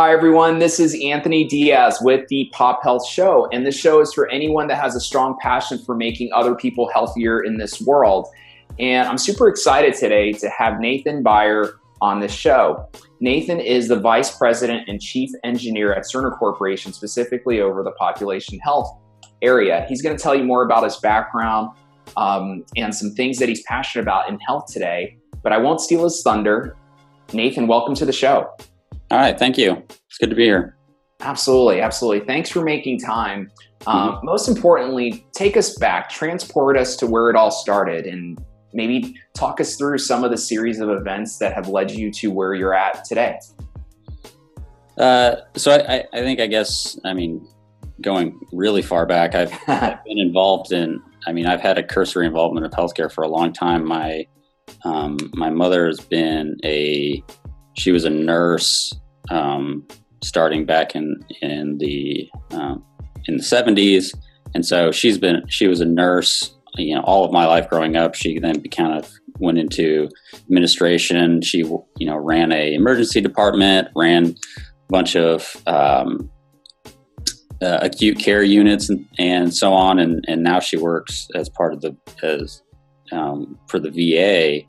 Hi, everyone. This is Anthony Diaz with the Pop Health Show. And this show is for anyone that has a strong passion for making other people healthier in this world. And I'm super excited today to have Nathan Beyer on the show. Nathan is the Vice President and Chief Engineer at Cerner Corporation, specifically over the population health area. He's going to tell you more about his background um, and some things that he's passionate about in health today. But I won't steal his thunder. Nathan, welcome to the show. All right, thank you. It's good to be here. Absolutely, absolutely. Thanks for making time. Um, mm-hmm. Most importantly, take us back, transport us to where it all started, and maybe talk us through some of the series of events that have led you to where you're at today. Uh, so I, I, think I guess I mean going really far back, I've, I've, been involved in. I mean, I've had a cursory involvement of healthcare for a long time. My um, my mother has been a she was a nurse um, starting back in in the um, in the 70s, and so she's been she was a nurse you know all of my life growing up. She then kind of went into administration. She you know ran a emergency department, ran a bunch of um, uh, acute care units and, and so on, and, and now she works as part of the as um, for the VA.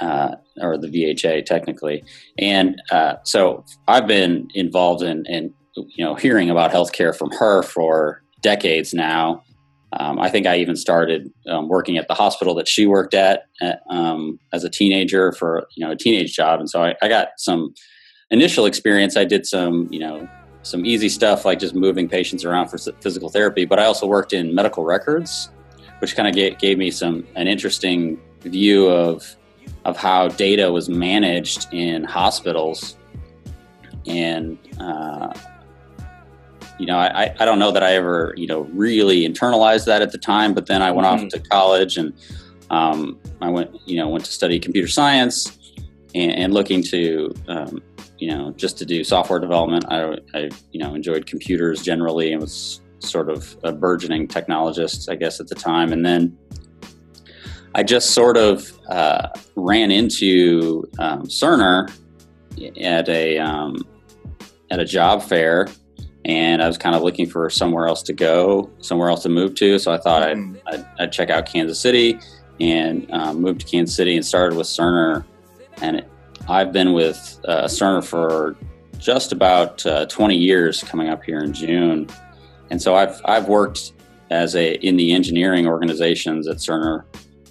Uh, or the VHA technically. And uh, so I've been involved in, in, you know, hearing about healthcare from her for decades now. Um, I think I even started um, working at the hospital that she worked at, um, as a teenager for you know a teenage job, and so I, I, got some initial experience. I did some you know some easy stuff like just moving patients around for physical therapy, but I also worked in medical records, which kind of gave, gave me some an interesting view of of how data was managed in hospitals, and uh, you know, I, I don't know that I ever, you know, really internalized that at the time, but then I went mm-hmm. off to college and um, I went, you know, went to study computer science and, and looking to, um, you know, just to do software development. I, I, you know, enjoyed computers generally and was sort of a burgeoning technologist, I guess, at the time. And then I just sort of uh, ran into um, Cerner at a, um, at a job fair and I was kind of looking for somewhere else to go, somewhere else to move to. So I thought mm-hmm. I'd, I'd, I'd, check out Kansas City and um, moved to Kansas City and started with Cerner. And it, I've been with uh, Cerner for just about uh, 20 years coming up here in June. And so I've, I've worked as a in the engineering organizations at Cerner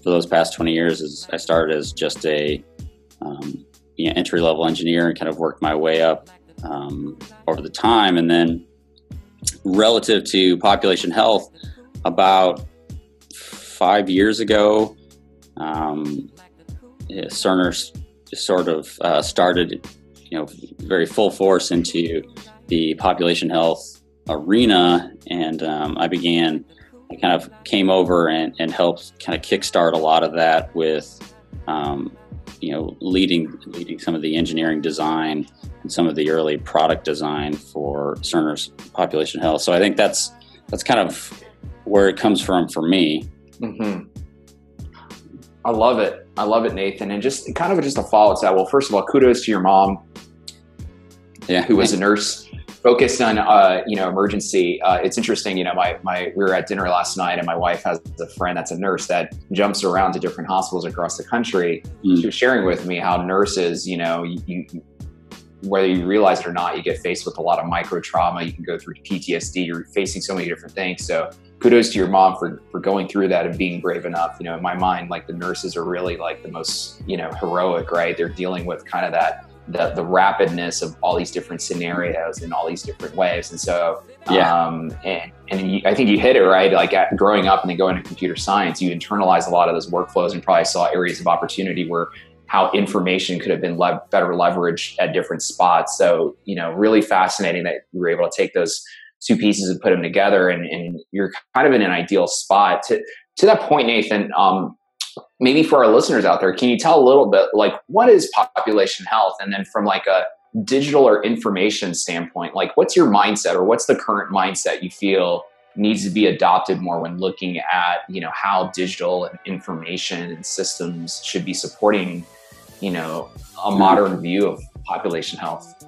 for those past 20 years. As I started as just a um, you know, entry level engineer and kind of worked my way up um, over the time. And then relative to population health, about five years ago, um, Cerner sort of uh, started, you know, very full force into the population health arena, and um, I began. I kind of came over and, and helped kind of kickstart a lot of that with um, you know, leading leading some of the engineering design and some of the early product design for Cerner's population health. So I think that's that's kind of where it comes from for me. Mm-hmm. I love it. I love it, Nathan. And just kind of just a follow to that. Well, first of all, kudos to your mom, yeah, who was a nurse focused on uh, you know emergency. Uh, it's interesting, you know, my my we were at dinner last night, and my wife has a friend that's a nurse that jumps around to different hospitals across the country. Mm. She was sharing with me how nurses, you know, you, you, whether you realize it or not, you get faced with a lot of micro trauma. You can go through PTSD. You're facing so many different things. So kudos to your mom for for going through that and being brave enough. You know, in my mind, like the nurses are really like the most you know heroic, right? They're dealing with kind of that the, the rapidness of all these different scenarios and all these different waves. And so, yeah. Um, and, and you, I think you hit it right. Like at, growing up and then going to computer science, you internalize a lot of those workflows and probably saw areas of opportunity where how information could have been le- better leveraged at different spots. So, you know, really fascinating that you were able to take those two pieces and put them together and, and you're kind of in an ideal spot to, to that point, Nathan, um, maybe for our listeners out there, can you tell a little bit like what is population health? And then from like a digital or information standpoint, like what's your mindset or what's the current mindset you feel needs to be adopted more when looking at, you know, how digital and information and systems should be supporting, you know, a modern view of population health?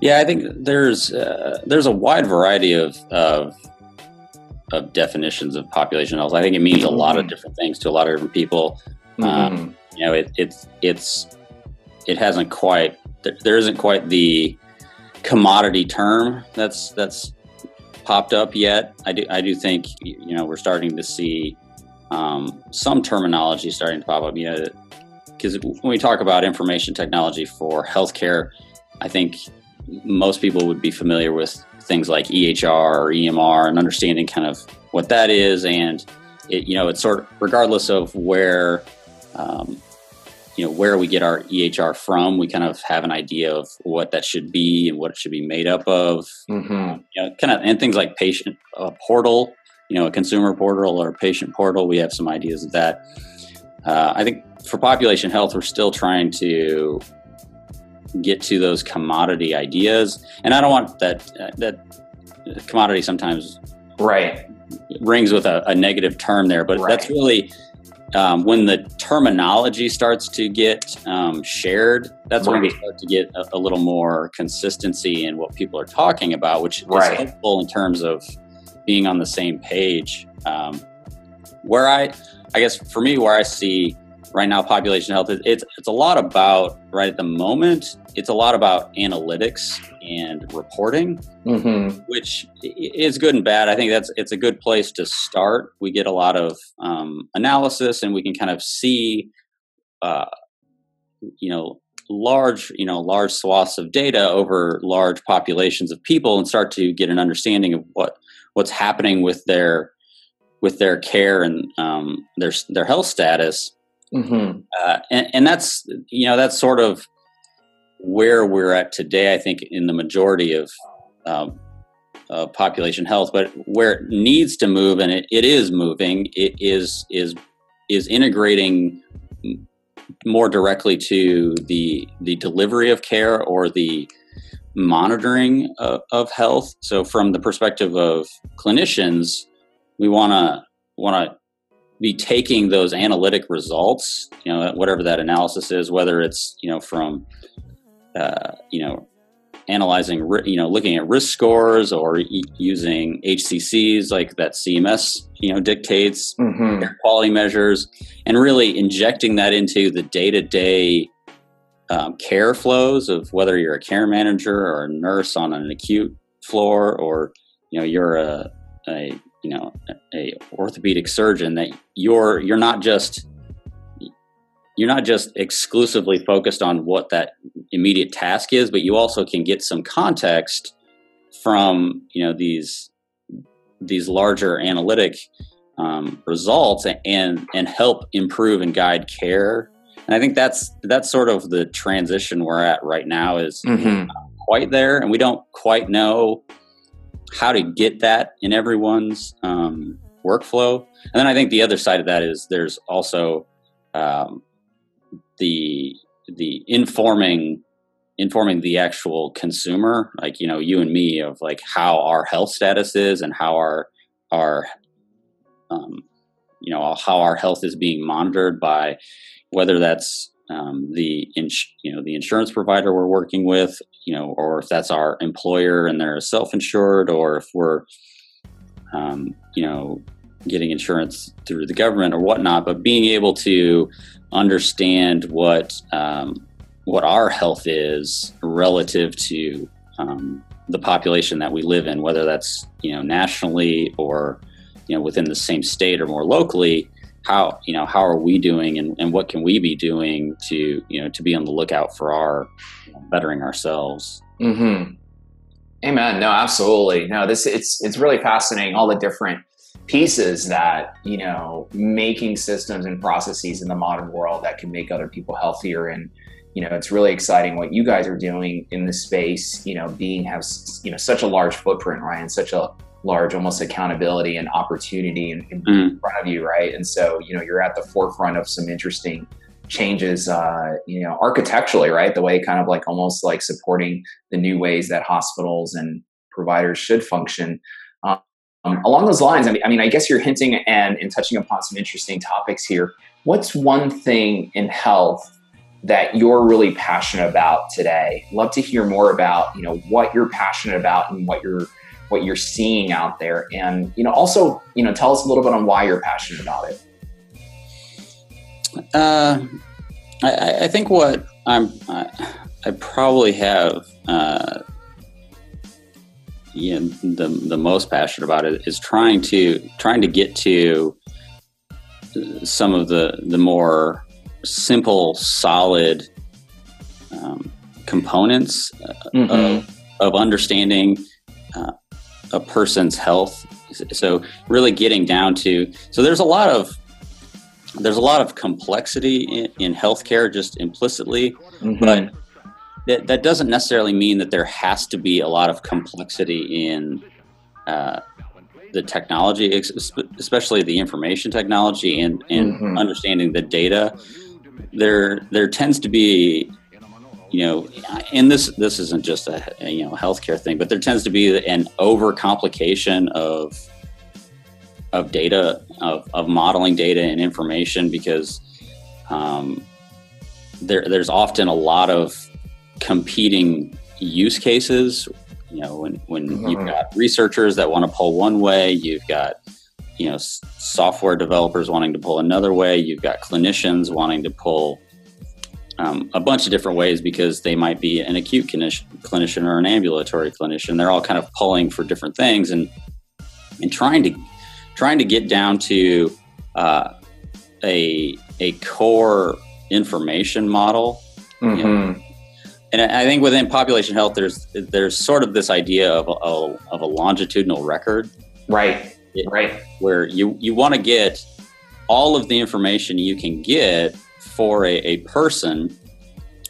Yeah, I think there's uh, there's a wide variety of, of of definitions of population health. I think it means a lot of mm-hmm. different things to a lot of different people. Mm-hmm. Um, you know, it, it's it's it hasn't quite there, there isn't quite the commodity term that's that's popped up yet. I do I do think you know we're starting to see um, some terminology starting to pop up. You know, because when we talk about information technology for healthcare, I think most people would be familiar with things like EHR or EMR and understanding kind of what that is, and it you know it's sort of regardless of where. Um, you know where we get our EHR from, we kind of have an idea of what that should be and what it should be made up of. Mm-hmm. You know, kind of and things like patient uh, portal, you know, a consumer portal or a patient portal. We have some ideas of that. Uh, I think for population health, we're still trying to get to those commodity ideas, and I don't want that uh, that commodity sometimes right rings with a, a negative term there, but right. that's really um, when the terminology starts to get um, shared, that's right. when we start to get a, a, little more consistency in what people are talking about, which right. is helpful in terms of being on the same page. Um, where I, I guess for me, where I see right now population health, it's it's a lot about right at the moment. It's a lot about analytics and reporting, mm-hmm. which is good and bad. I think that's it's a good place to start. We get a lot of um, analysis, and we can kind of see, uh, you know, large you know large swaths of data over large populations of people, and start to get an understanding of what what's happening with their with their care and um, their their health status. Mm-hmm. Uh, and, and that's you know that's sort of where we're at today. I think in the majority of um, uh, population health, but where it needs to move, and it, it is moving, it is is is integrating more directly to the the delivery of care or the monitoring of, of health. So, from the perspective of clinicians, we want to want to be taking those analytic results, you know, whatever that analysis is, whether it's you know from uh, you know analyzing you know looking at risk scores or e- using HCCs like that CMS you know dictates mm-hmm. quality measures, and really injecting that into the day to day care flows of whether you're a care manager or a nurse on an acute floor or you know you're a, a you know a orthopedic surgeon that you're you're not just you're not just exclusively focused on what that immediate task is but you also can get some context from you know these these larger analytic um, results and and help improve and guide care and i think that's that's sort of the transition we're at right now is mm-hmm. quite there and we don't quite know how to get that in everyone's um, workflow. And then I think the other side of that is there's also um, the the informing informing the actual consumer, like you know you and me, of like how our health status is and how our our um, you know how our health is being monitored by whether that's um, the ins- you know the insurance provider we're working with, you know, or if that's our employer and they're self-insured, or if we're um, you know getting insurance through the government or whatnot. But being able to understand what um, what our health is relative to um, the population that we live in, whether that's you know nationally or you know within the same state or more locally how you know how are we doing and, and what can we be doing to you know to be on the lookout for our you know, bettering ourselves mm-hmm. amen no absolutely no this it's it's really fascinating all the different pieces that you know making systems and processes in the modern world that can make other people healthier and you know it's really exciting what you guys are doing in this space you know being has you know such a large footprint right and such a large almost accountability and opportunity in, in mm. front of you, right? And so, you know, you're at the forefront of some interesting changes, uh, you know, architecturally, right? The way kind of like almost like supporting the new ways that hospitals and providers should function. Um, along those lines, I mean, I mean, I guess you're hinting and, and touching upon some interesting topics here. What's one thing in health that you're really passionate about today. Love to hear more about you know what you're passionate about and what you're what you're seeing out there, and you know also you know tell us a little bit on why you're passionate about it. Uh, I, I think what I'm I, I probably have uh, you know, the the most passionate about it is trying to trying to get to some of the the more simple, solid um, components mm-hmm. of, of understanding uh, a person's health. So really getting down to so there's a lot of there's a lot of complexity in, in healthcare just implicitly, mm-hmm. but that, that doesn't necessarily mean that there has to be a lot of complexity in uh, the technology, especially the information technology and, and mm-hmm. understanding the data. There, there tends to be, you know, and this this isn't just a you know healthcare thing, but there tends to be an overcomplication of of data of, of modeling data and information because um, there there's often a lot of competing use cases. You know, when when mm-hmm. you've got researchers that want to pull one way, you've got you know software developers wanting to pull another way, you've got clinicians wanting to pull um, a bunch of different ways because they might be an acute clinician, clinician or an ambulatory clinician. They're all kind of pulling for different things and and trying to trying to get down to uh, a a core information model. Mm-hmm. You know, and I think within population health, there's there's sort of this idea of a, of a longitudinal record, right? It, right, where you you want to get all of the information you can get for a, a person,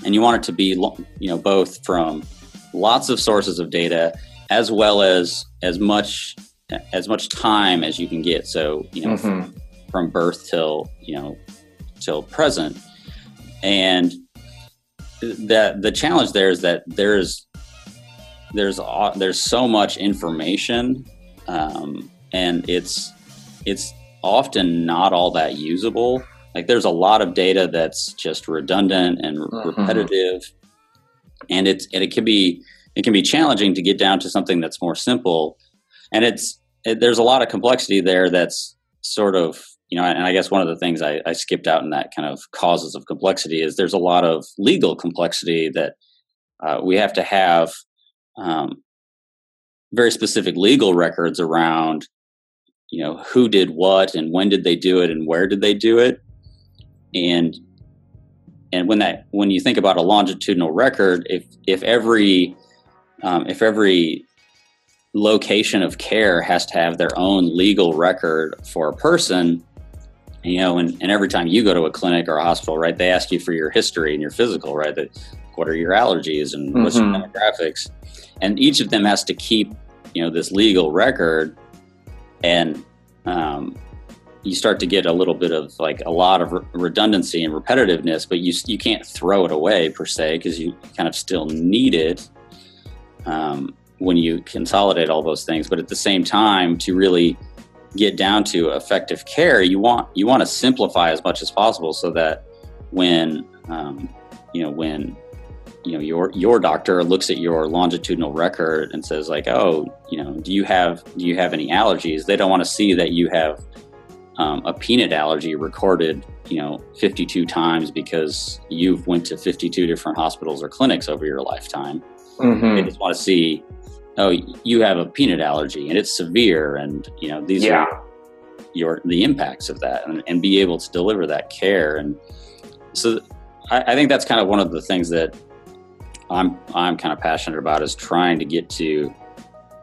and you want it to be you know both from lots of sources of data as well as as much as much time as you can get. So you know mm-hmm. from, from birth till you know till present, and that the challenge there is that there's there's there's so much information um, and it's it's often not all that usable like there's a lot of data that's just redundant and mm-hmm. repetitive and it's and it can be it can be challenging to get down to something that's more simple and it's it, there's a lot of complexity there that's sort of you know, and I guess one of the things I, I, skipped out in that kind of causes of complexity is there's a lot of legal complexity that uh, we have to have um, very specific legal records around, you know, who did what and when did they do it and where did they do it, and and when that when you think about a longitudinal record, if if every um, if every location of care has to have their own legal record for a person you know, and, and every time you go to a clinic or a hospital, right, they ask you for your history and your physical, right? That what are your allergies and mm-hmm. what's your mm-hmm. demographics, and each of them has to keep, you know, this legal record, and um, you start to get a little bit of like a lot of re- redundancy and repetitiveness, but you you can't throw it away per se because you kind of still need it. Um, when you consolidate all those things, but at the same time, to really get down to effective care, you want you want to simplify as much as possible so that when um, you know when you know your your doctor looks at your longitudinal record and says like, oh, you know, do you have do you have any allergies? They don't want to see that you have um, a peanut allergy recorded, you know, 52 times because you've went to 52 different hospitals or clinics over your lifetime. Mm-hmm. They just want to see oh, you have a peanut allergy and it's severe, and you know these yeah. are your the impacts of that, and, and be able to deliver that care. And so, I, I think that's kind of one of the things that I'm I'm kind of passionate about is trying to get to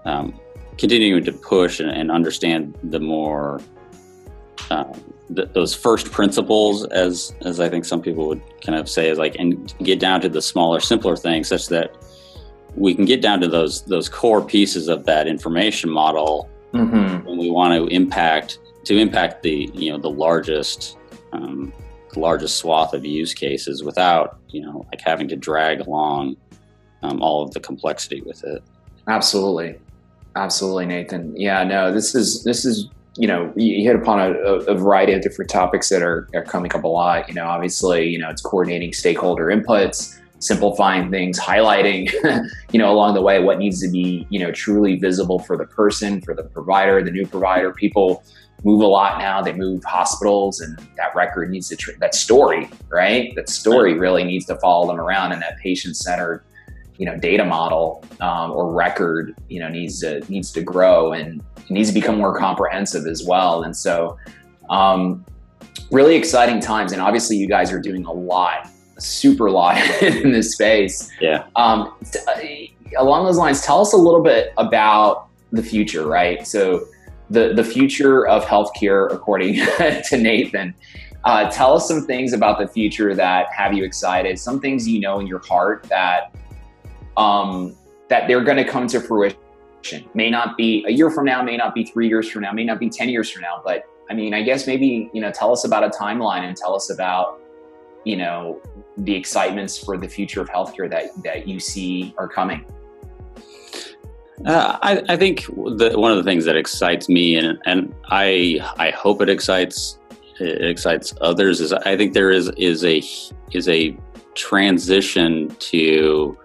um, continuing to push and, and understand the more um, those first principles, as as I think some people would kind of say, is like and get down to the smaller, simpler things, such that we can get down to those those core pieces of that information model mm-hmm. when we want to impact to impact the you know the largest um, the largest swath of use cases without you know like having to drag along um, all of the complexity with it absolutely absolutely nathan yeah no this is this is you know, you hit upon a, a, variety of different topics that are, are coming up a lot. You know, obviously, you know, it's coordinating stakeholder inputs, simplifying things, highlighting, you know, along the way what needs to be, you know, truly visible for the person, for the provider, the new provider. People move a lot now. They move hospitals, and that record needs to tr- that story, right? That story really needs to follow them around, and that patient centered you know data model um, or record you know needs to needs to grow and needs to become more comprehensive as well and so um, really exciting times and obviously you guys are doing a lot super lot in this space yeah um, t- uh, along those lines tell us a little bit about the future right so the the future of healthcare according to nathan uh, tell us some things about the future that have you excited some things you know in your heart that um, that they're going to come to fruition. May not be a year from now, may not be three years from now, may not be 10 years from now. But I mean, I guess maybe, you know, tell us about a timeline and tell us about, you know, the excitements for the future of healthcare that, that you see are coming. Uh, I, I, think the, one of the things that excites me, and, and I I hope it excites it excites others, is I think there is is a is a transition to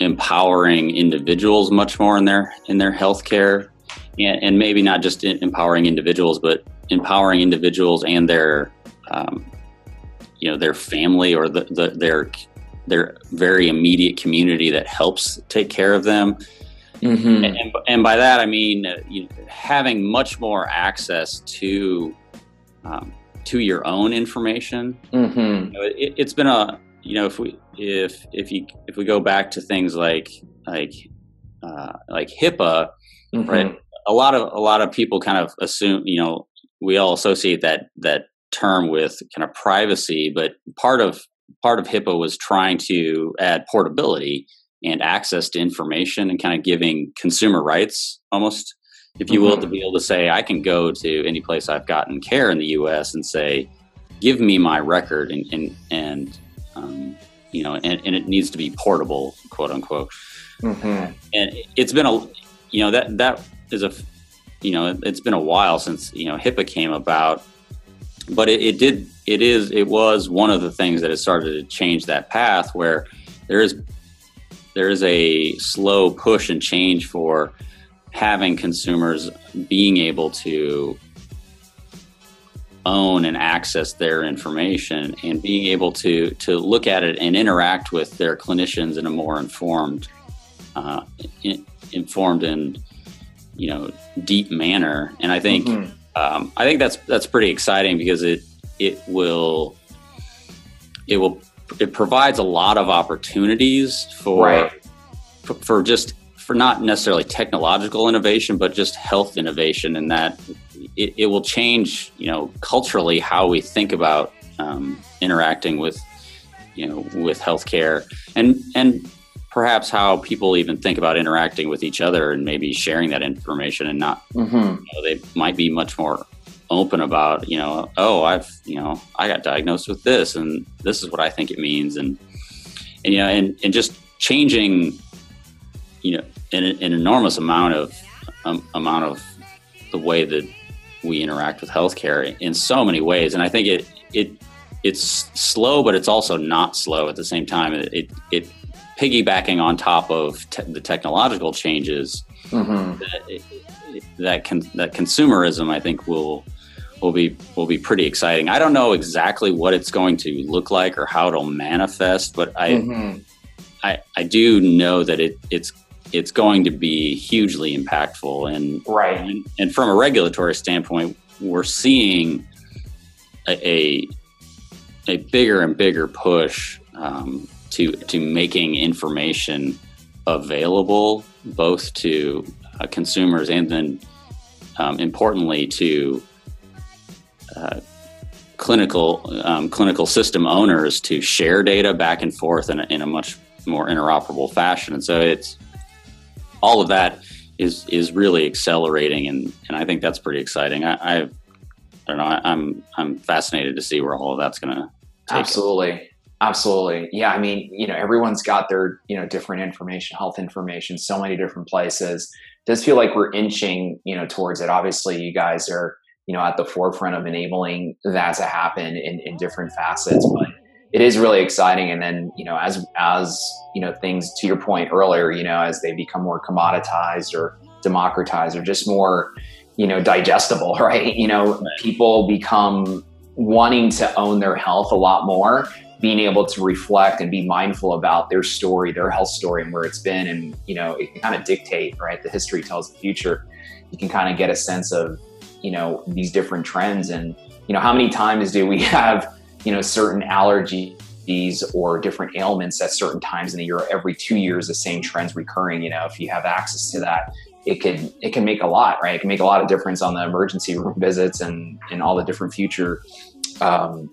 empowering individuals much more in their in their healthcare, and, and maybe not just empowering individuals, but empowering individuals and their um, you know their family or the, the, their their very immediate community that helps take care of them. Mm-hmm. And, and, by that I mean uh, you know, having much more access to um, to your own information. Mm-hmm. You know, it, has been a you know if we if if you if we go back to things like like uh, like HIPAA, mm-hmm. right? A lot of a lot of people kind of assume you know we all associate that that term with kind of privacy, but part of part of HIPAA was trying to add portability and access to information and kind of giving consumer rights almost if you mm-hmm. will to be able to say i can go to any place i've gotten care in the us and say give me my record and and, and um, you know, and, and, it needs to be portable, quote unquote. Mm-hmm. And it's been a, you know, that that is a, you know, it's been a while since you know HIPAA came about, but it, it did, it is, it was one of the things that has started to change that path where there is there is a slow push and change for having consumers being able to own and access their information and being able to to look at it and interact with their clinicians in a more informed uh, in, informed and you know deep manner and i think mm-hmm. Um, i think that's that's pretty exciting because it it will it will it provides a lot of opportunities for right. for, for just for not necessarily technological innovation but just health innovation and that it, it will change, you know, culturally how we think about um, interacting with, you know, with healthcare, and and perhaps how people even think about interacting with each other and maybe sharing that information and not, mm-hmm. you know, they might be much more open about, you know, oh, I've, you know, I got diagnosed with this, and this is what I think it means, and and you know, and and just changing, you know, an, an enormous amount of um, amount of the way that we interact with healthcare in so many ways, and I think it it it's slow, but it's also not slow at the same time. It it, it piggybacking on top of te- the technological changes mm-hmm. that that, con- that consumerism, I think will will be will be pretty exciting. I don't know exactly what it's going to look like or how it'll manifest, but I mm-hmm. I, I do know that it it's it's going to be hugely impactful. And right, and, and from a regulatory standpoint, we're seeing a a, a bigger and bigger push um, to to making information available both to uh, consumers and then um, importantly to uh, clinical um, clinical system owners to share data back and forth in a, in a much more interoperable fashion. And so it's all of that is is really accelerating, and and I think that's pretty exciting. I, I, I don't know. I'm I'm fascinated to see where all of that's going to. Absolutely. Absolutely. Yeah. I mean, you know, everyone's got their, you know, different information, health information, so many different places, does feel like we're inching, you know, towards it. Obviously, you guys are, you know, at the forefront of enabling that to happen in, in different facets, but it is really exciting. And then, you know, as as you know, things to your point earlier, you know, as they become more commoditized or democratized or just more, you know, digestible, right? You know, people become wanting to own their health a lot more being able to reflect and be mindful about their story, their health story, and where it's been, and you know, it can kind of dictate, right? The history tells the future. You can kind of get a sense of, you know, these different trends, and you know, how many times do we have, you know, certain allergies or different ailments at certain times in the year? Every two years, the same trends recurring. You know, if you have access to that, it can it can make a lot, right? It can make a lot of difference on the emergency room visits and and all the different future. Um,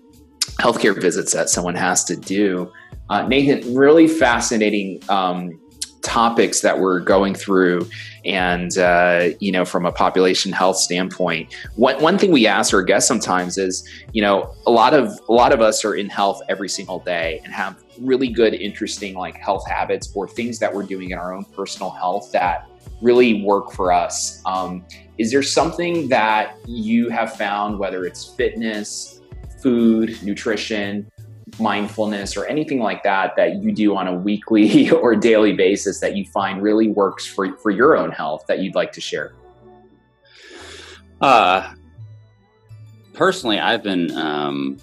healthcare visits that someone has to do. Uh, Nathan, really fascinating um, topics that we're going through, and uh, you know, from a population health standpoint, one one thing we ask our guests sometimes is, you know, a lot of a lot of us are in health every single day and have really good, interesting like health habits or things that we're doing in our own personal health that really work for us. Um, is there something that you have found, whether it's fitness, food, nutrition, mindfulness, or anything like that that you do on a weekly or daily basis that you find really works for, for your own health that you'd like to share? Uh, personally, I've been, um,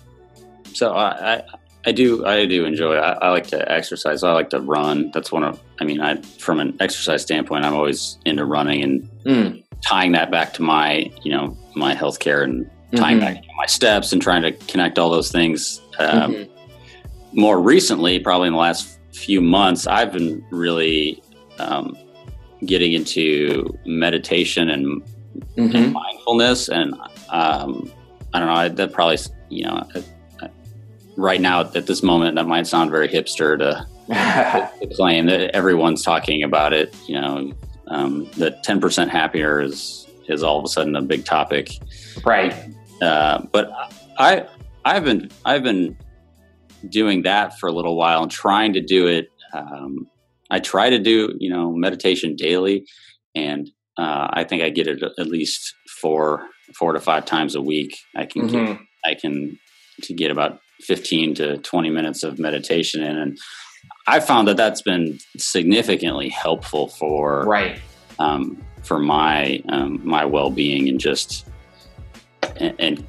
so I, I, I do, I do enjoy, I, I like to exercise. I like to run. That's one of, I mean, I, from an exercise standpoint, I'm always into running and mm. tying that back to my, you know, my healthcare and tying mm-hmm. back my steps and trying to connect all those things. Um, mm-hmm. More recently, probably in the last few months, I've been really um, getting into meditation and, mm-hmm. and mindfulness. And um, I don't know, I, that probably, you know, right now at this moment, that might sound very hipster to, to claim that everyone's talking about it. You know, um, that 10% happier is, is all of a sudden a big topic. Right. Uh, but I I've been I've been doing that for a little while and trying to do it. Um, I try to do you know meditation daily, and uh, I think I get it at least four four to five times a week. I can mm-hmm. get, I can to get about fifteen to twenty minutes of meditation in, and I found that that's been significantly helpful for right um, for my um, my well being and just and, and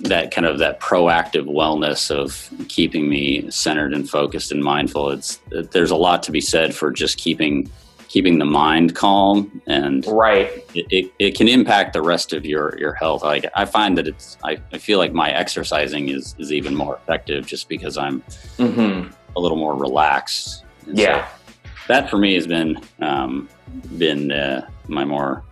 that kind of that proactive wellness of keeping me centered and focused and mindful it's there's a lot to be said for just keeping keeping the mind calm and right. it, it, it, can impact the rest of your your health. Like i find that it's i, I feel like my exercising is is even more effective just because i'm mm-hmm. a little more relaxed. And yeah. so that for me has been um, been uh, my more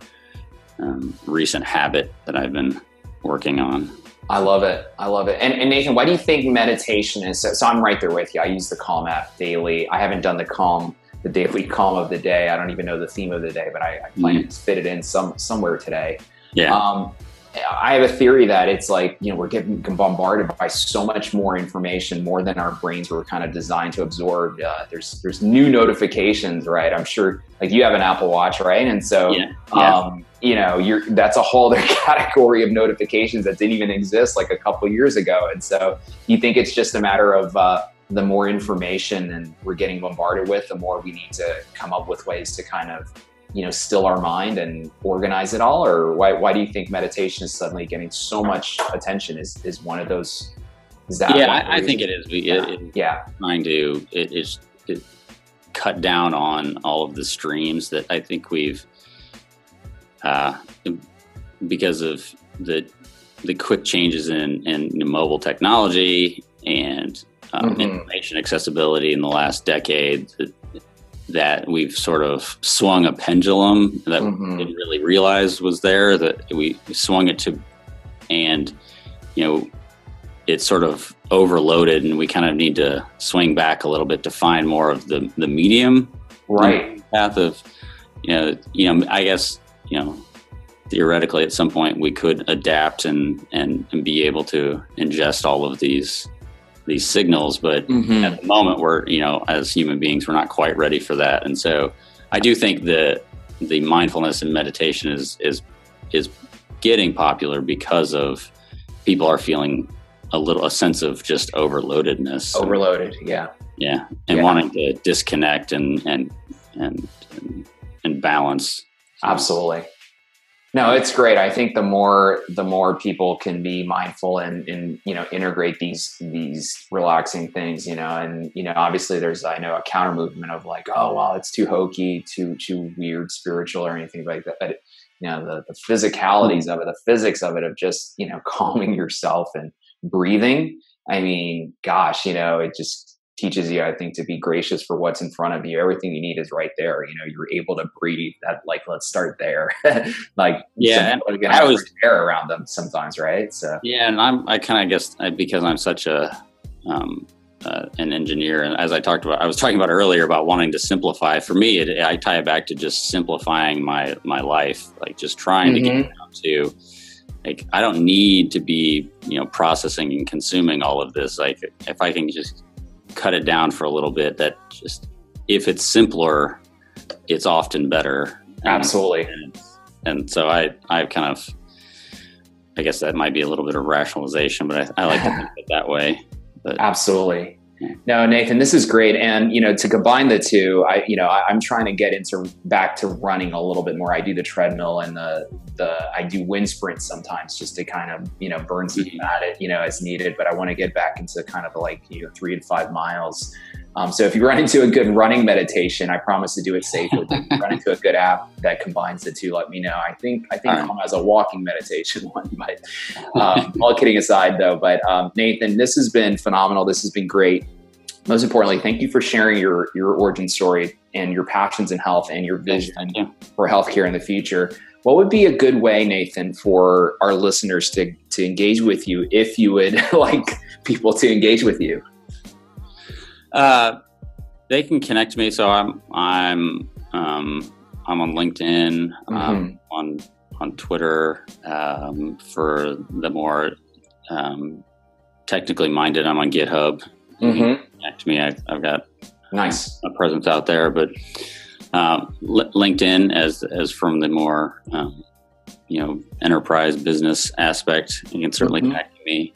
um, recent habit that i've been working on. I love it. I love it. And, and, Nathan, why do you think meditation is so, so? I'm right there with you. I use the Calm app daily. I haven't done the Calm, the daily Calm of the day. I don't even know the theme of the day, but I, I plan mm. to fit it in some somewhere today. Yeah. Um, I have a theory that it's like, you know, we're getting bombarded by so much more information, more than our brains were kind of designed to absorb. Uh, there's there's new notifications, right? I'm sure, like you have an Apple Watch, right? And so, yeah. Yeah. Um, you know, you're that's a whole other category of notifications that didn't even exist like a couple years ago. And so, you think it's just a matter of uh, the more information and we're getting bombarded with, the more we need to come up with ways to kind of you know still our mind and organize it all or why, why do you think meditation is suddenly getting so much attention is is one of those is that yeah I, I, think it is we yeah, it, it, yeah. trying to it is it cut down on all of the streams that i think we've uh because of the the quick changes in in mobile technology and um, mm-hmm. information accessibility in the last decade that we've sort of swung a pendulum that mm-hmm. we didn't really realize was there that we swung it to and you know it's sort of overloaded and we kind of need to swing back a little bit to find more of the the medium right path of you know you know i guess you know theoretically at some point we could adapt and and, and be able to ingest all of these these signals but mm-hmm. at the moment we're you know as human beings we're not quite ready for that. And so i do think that the mindfulness and meditation is is is getting popular because of people are feeling a little a sense of just overloadedness. Overloaded yeah. Yeah and yeah. wanting to disconnect and and and and, and balance. Absolutely no, it's great. I think the more the more people can be mindful and, and you know integrate these these relaxing things, you know, and you know obviously there's I know a counter movement of like oh well it's too hokey, too too weird, spiritual or anything like that. But you know the the physicalities of it, the physics of it of just you know calming yourself and breathing. I mean, gosh, you know, it just teaches you, I think, to be gracious for what's in front of you. Everything you need is right there. You know, you're able to breathe. That like, let's start there. like, yeah, I was air around them sometimes, right? So yeah, and I'm I kind of guess because I'm such a um, uh, an engineer, and as I talked about, I was talking about earlier about wanting to simplify. For me, it, I tie it back to just simplifying my my life, like just trying mm-hmm. to get down to like I don't need to be you know processing and consuming all of this. Like if I can just cut it down for a little bit that just if it's simpler it's often better. Absolutely. and, and, so i i kind of i guess that might be a little bit of rationalization but i, I like to think of it that way. But absolutely no nathan this is great and you know to combine the two i you know I, am trying to get into back to running a little bit more i do the treadmill and the the i do wind sprints sometimes just to kind of you know burn some mm-hmm. fat you know as needed but i want to get back into kind of like you know three to five miles um, so if you run into a good running meditation, I promise to do it safely. run into a good app that combines the two, let me know. I think I think right. has a walking meditation one, but um, all kidding aside though. But um, Nathan, this has been phenomenal. This has been great. Most importantly, thank you for sharing your your origin story and your passions in health and your vision you. for healthcare in the future. What would be a good way, Nathan, for our listeners to to engage with you if you would like people to engage with you? Uh, they can connect me. So I'm I'm um, I'm on LinkedIn, mm-hmm. um, on on Twitter um, for the more um, technically minded. I'm on GitHub. Mm-hmm. Connect me. I, have got nice a presence out there, but um, LinkedIn as as from the more um, you know enterprise business aspect, you can certainly mm-hmm. connect me.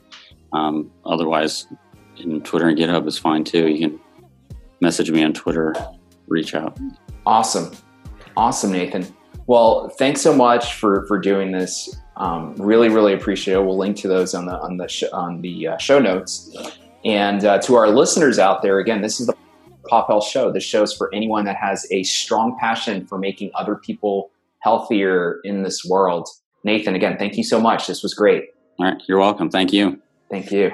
Um, otherwise, and Twitter and GitHub is fine too. You can message me on Twitter, reach out. Awesome, awesome, Nathan. Well, thanks so much for for doing this. Um, really, really appreciate it. We'll link to those on the on the sh- on the uh, show notes. And uh, to our listeners out there, again, this is the Pop Health Show. This show is for anyone that has a strong passion for making other people healthier in this world. Nathan, again, thank you so much. This was great. All right, you're welcome. Thank you. Thank you.